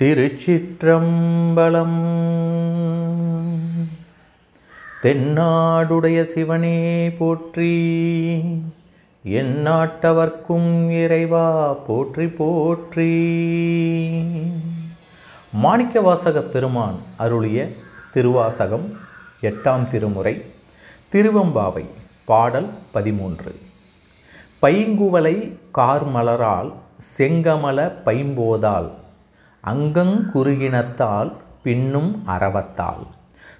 திருச்சிற்றம்பலம். தென்னாடுடைய சிவனே போற்றி எந்நாட்டவர்க்கும் இறைவா போற்றி போற்றி. மாணிக்கவாசக பெருமான் அருளிய திருவாசகம் எட்டாம் திருமுறை திருவம்பாவை பாடல் பதிமூன்று. பைங்குவலை கார்மலரால் செங்கமல பைம்போதால் அங்கங் குறுகினத்தால் பின்னும் அறவத்தால்.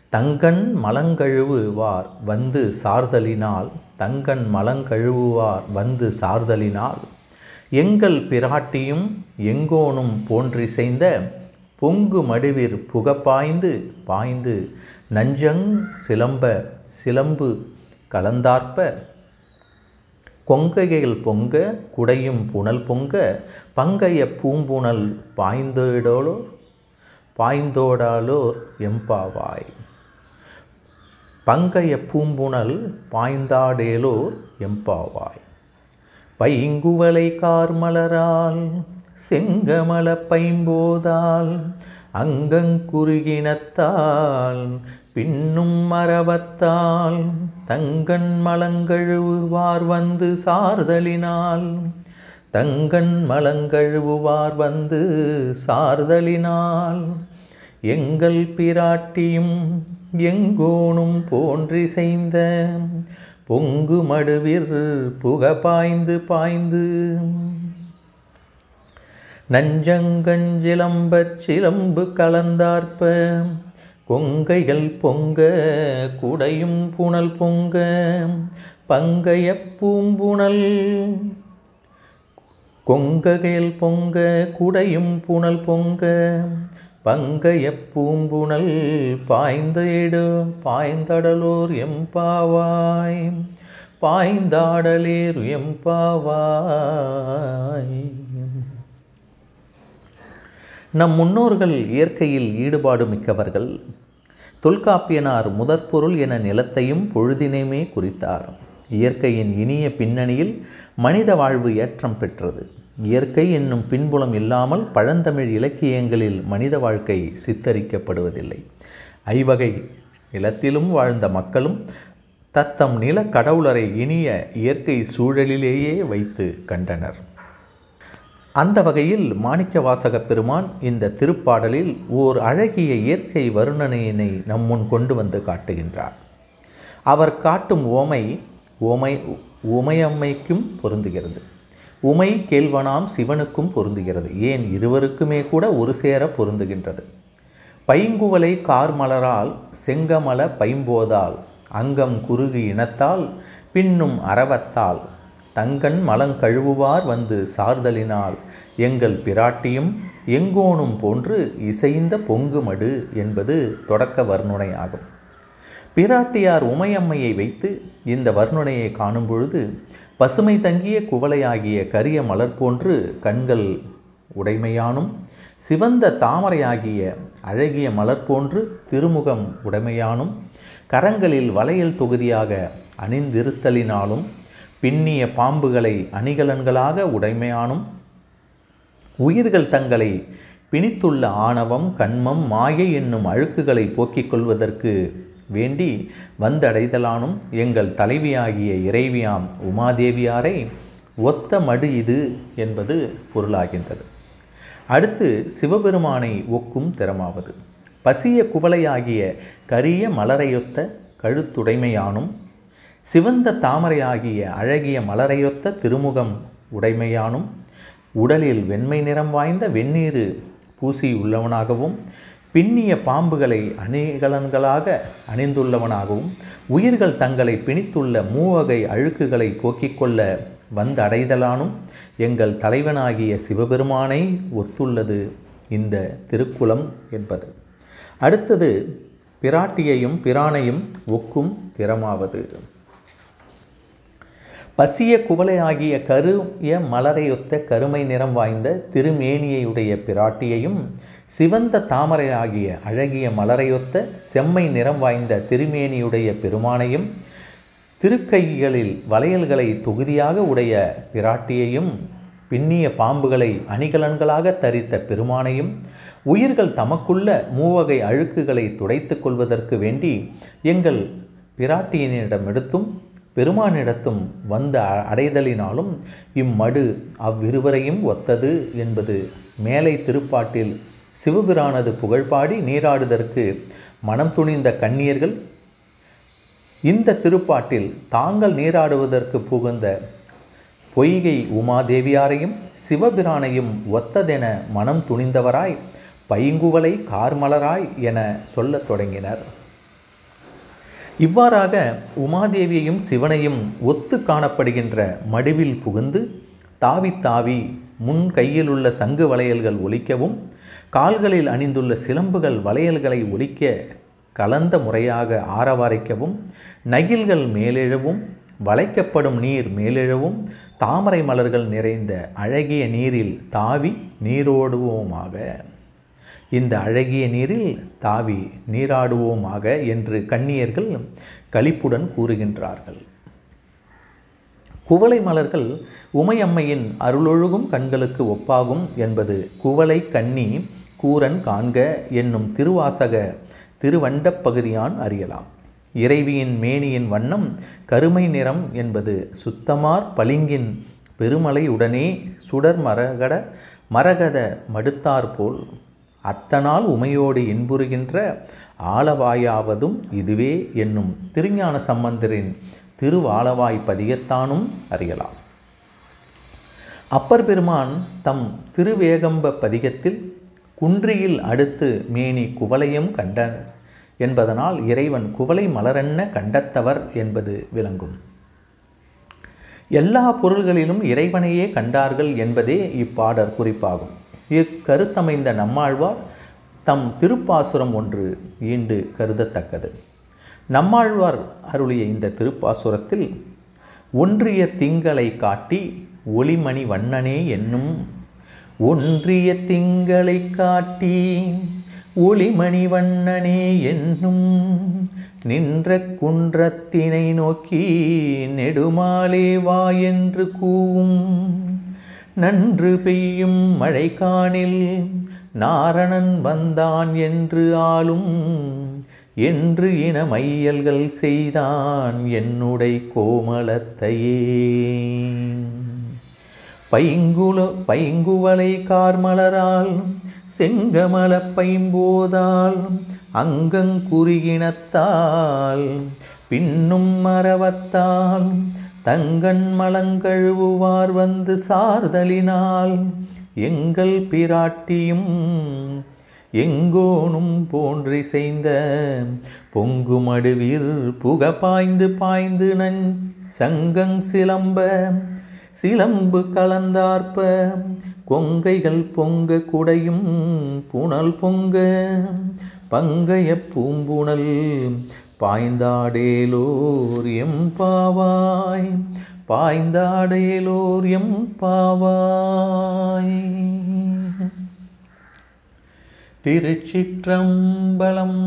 தங்கண் மலங்கழுவுவார் வந்து சார்தலினால். தங்கண் மலங்கழுவுவார் வந்து சார்தலினால். எங்கள் பிராட்டியும் எங்கோனும் போன்றிசைந்த பொங்கு மடுவிற் புகப்பாய்ந்து பாய்ந்து. நஞ்சங் சிலம்ப சிலம்பு கலந்தார்ப்ப கொங்கையில் பொங்க குடையும் புனல் பொங்க பங்கைய பூம்புணல் பாய்ந்தோடோலோர் பாய்ந்தோடாலோர் எம்பாவாய். பங்கைய பூம்புணல் பாய்ந்தாடேலோர் எம்பாவாய். பைங்குவலை கார்மலரால் செங்கமல பைம்போதால் அங்கங்குறுகினத்தால் பின்னும் மரபத்தால் தங்கண் மலங்கழுவார் வந்து சார்தலினால். தங்கண் மலங்கழுவார் வந்து சார்தலினால். எங்கள் பிராட்டியும் எங்கோனும் போன்றிசைந்த பொங்கு மடுவிற் புக பாய்ந்து. பாய்ந்து நஞ்சங்கஞ்சிலம்பச் சிலம்பு கலந்தார்ப்ப கொங்கைகள் பொங்க குடையும் புனல் பொங்க பங்கைய பூம்புணல் கொங்கைகள் பொங்க குடையும் புனல் பொங்க பங்கைய பூம்புணல் பாய்ந்தேடு பாய்ந்தடலோர் எம்பாவாய் பாய்ந்தாடலேர் எம்பாவாய். நம் முன்னோர்கள் இயற்கையில் ஈடுபாடு மிக்கவர்கள். தொல்காப்பியனார் முதற்பொருள் என நிலத்தையும் பொழுதினையுமே குறித்தார். இயற்கையின் இனிய பின்னணியில் மனித வாழ்வு ஏற்றம் பெற்றது. இயற்கை என்னும் பின்புலம் இல்லாமல் பழந்தமிழ் இலக்கியங்களில் மனித வாழ்க்கை சித்தரிக்கப்படுவதில்லை. ஐவகை நிலத்திலும் வாழ்ந்த மக்களும் தத்தம் நில கடவுளரை இனிய இயற்கை சூழலிலேயே வைத்து கண்டனர். அந்த வகையில் மாணிக்க வாசக பெருமான் இந்த திருப்பாடலில் ஓர் அழகிய இயற்கை வருணனையினை நம்முன் கொண்டு வந்து காட்டுகின்றார். அவர் காட்டும் ஓமை ஓமை உமையம்மைக்கும் பொருந்துகிறது. உமை கேள்வனாம் சிவனுக்கும் பொருந்துகிறது. ஏன் இருவருக்குமே கூட ஒரு சேர பொருந்துகின்றது. பைங்குவலை கார்மலரால் செங்கமல பைம்போதால் அங்கம் குறுகு இனத்தால் பின்னும் அறவத்தால் தங்கண் மலங்கழுவுவார் வந்து சார்தலினால். எங்கள் பிராட்டியும் எங்கோனும் போன்று இசைந்த பொங்குமடு என்பது தொடக்க வர்ணனை ஆகும். பிராட்டியார் உமையம்மையை வைத்து இந்த வர்ணனையை காணும் பொழுது பசுமை தங்கிய குவளையாகிய கரிய மலர் போன்று கண்கள் உடைமையானும் சிவந்த தாமரையாகிய அழகிய மலர் போன்று திருமுகம் உடைமையானும் கரங்களில் வளையல் தொகுதியாக அணிந்திருத்தலினாலும் பின்னிய பாம்புகளை அணிகலன்களாக உடைமையானும் உயிர்கள் தங்களை பிணித்துள்ள ஆணவம் கண்மம் மாயை என்னும் அழுக்குகளை போக்கிக் கொள்வதற்கு வேண்டி வந்தடைதலானும் எங்கள் தலைவியாகிய இறைவியாம் உமாதேவியாரை ஒத்த மடு இது என்பது பொருளாகின்றது. அடுத்து சிவபெருமானை ஒக்கும் திறமாவது. பசிய குவளையாகிய கரிய மலரையொத்த கழுத்துடைமையானும் சிவந்த தாமரையாகிய அழகிய மலரையொத்த திருமுகம் உடைமையானும் உடலில் வெண்மை நிறம் வாய்ந்த வெந்நீர் பூசி உள்ளவனாகவும் பின்னிய பாம்புகளை அணிகலன்களாக அணிந்துள்ளவனாகவும் உயிர்கள் தங்களை பிணித்துள்ள மூவகை அழுக்குகளை போக்கிக் கொள்ள எங்கள் தலைவனாகிய சிவபெருமானை ஒத்துள்ளது இந்த திருக்குளம் என்பது. அடுத்தது பிராட்டியையும் பிரானையும் ஒக்கும் திறமாவது. பசிய குவளையாகிய கருய மலரையொத்த கருமை நிறம் வாய்ந்த திருமேனியையுடைய பிராட்டியையும் சிவந்த தாமரையாகிய அழகிய மலரையொத்த செம்மை நிறம் வாய்ந்த திருமேனியுடைய பெருமானையும் திருக்கைகளில் வளையல்களை தொகுதியாக உடைய பிராட்டியையும் பின்னிய பாம்புகளை அணிகலன்களாக தரித்த பெருமானையும் உயிர்கள் தமக்குள்ள மூவகை அழுக்குகளை துடைத்துக் கொள்வதற்கு வேண்டி எங்கள் பிராட்டியினிடமெடுத்தும் பெருமானிடத்தும் வந்த அ- அடைதலினாலும் இம்மடு அவ்விருவரையும் ஒத்தது என்பது மேலை திருப்பாட்டில் சிவபிரானது புகழ்பாடி நீராடுதற்கு மனம் துணிந்த கண்ணியர்கள் இந்த திருப்பாட்டில் தாங்கள் நீராடுவதற்கு புகுந்த பொய்கை உமாதேவியாரையும் சிவபிரானையும் ஒத்ததென மனம் துணிந்தவராய் பைங்குவலை கார்மலராய் என சொல்லத் தொடங்கினர். இவ்வாறாக உமாதேவியையும் சிவனையும் ஒத்து காணப்படுகின்ற மடுவில் புகுந்து தாவி தாவி முன் கையிலுள்ள சங்கு வளையல்கள் ஒலிக்கவும் கால்களில் அணிந்துள்ள சிலம்புகள் வளையல்களை ஒலிக்க கலந்த முறையாக ஆரவாரிக்கவும் நகில்கள் மேலெழவும் வளைக்கப்படும் நீர் மேலெழவும் தாமரை மலர்கள் நிறைந்த அழகிய நீரில் தாவி நீரோடுவோமாக. இந்த அழகிய நீரில் தாவி நீராடுவோமாக என்று கண்ணியர்கள் களிப்புடன் கூறுகின்றார்கள். குவளை மலர்கள் உமையம்மையின் அருளொழுகும் கண்களுக்கு ஒப்பாகும் என்பது குவளை கண்ணி கூரன் காண்க என்னும் திருவாசக திருவண்டப் பகுதியான் அறியலாம். இறைவியின் மேனியின் வண்ணம் கருமை நிறம் என்பது சுத்தமார் பளிங்கின் பெருமலை உடனே சுடர் மரகட மரகத மடுத்தாற்போல் அத்தனால் உமையோடு இன்புறுகின்ற ஆலவாயாவதும் இதுவே என்னும் திருஞான சம்பந்தரின் திருவாலவாய் பதியத்தானும் அறியலாம். அப்பர் பெருமான் தம் திருவேகம்ப பதிகத்தில் குன்றியில் அடுத்து மேனி குவளையும் கண்ட என்பதனால் இறைவன் குவளை மலரென்ன கண்டத்தவர் என்பது விளங்கும். எல்லா பொருள்களிலும் இறைவனையே கண்டார்கள் என்பதே இப்பாடர் குறிப்பாகும். இக்கருத்தமைந்த நம்மாழ்வார் தம் திருப்பாசுரம் ஒன்று ஈண்டு கருதத்தக்கது. நம்மாழ்வார் அருளிய இந்த திருப்பாசுரத்தில் ஒன்றிய திங்களை காட்டி ஒளிமணி வண்ணனே என்னும் ஒன்றிய திங்களை காட்டி ஒளிமணி வண்ணனே என்னும் நின்ற குன்றத்தினை நோக்கி நெடுமாலே வா என்று கூவும் நன்று பெய்யும் மழைக்கானில் நாரணன் வந்தான் என்று ஆளும். என்று இன மையல்கள் செய்தான் என்னுடை கோமலத்தையே பைங்குல பைங்குவலை கார்மலரால் செங்கமல பைம்போதால் அங்கங்குறுகினத்தால் பின்னும் மரவத்தால் தங்கன் மலங்கழுவுவார் வந்து சார்தலினால் எங்கள் பிராட்டியும் எங்கோனும் போன்றிசைந்த செய்த பொங்குமடுவீர் புக பாய்ந்து பாய்ந்து நன் சங்கங் சிலம்ப சிலம்பு கலந்தார்ப்ப கொங்கைகள் பொங்க குடையும் புனல் பொங்க பங்கைய பூம்புணல் பாய்ந்தாடேலோர் எம் பாவாய் பாய்ந்தாடேலோர் எம் பாவாய். திருச்சிற்றம்பலம்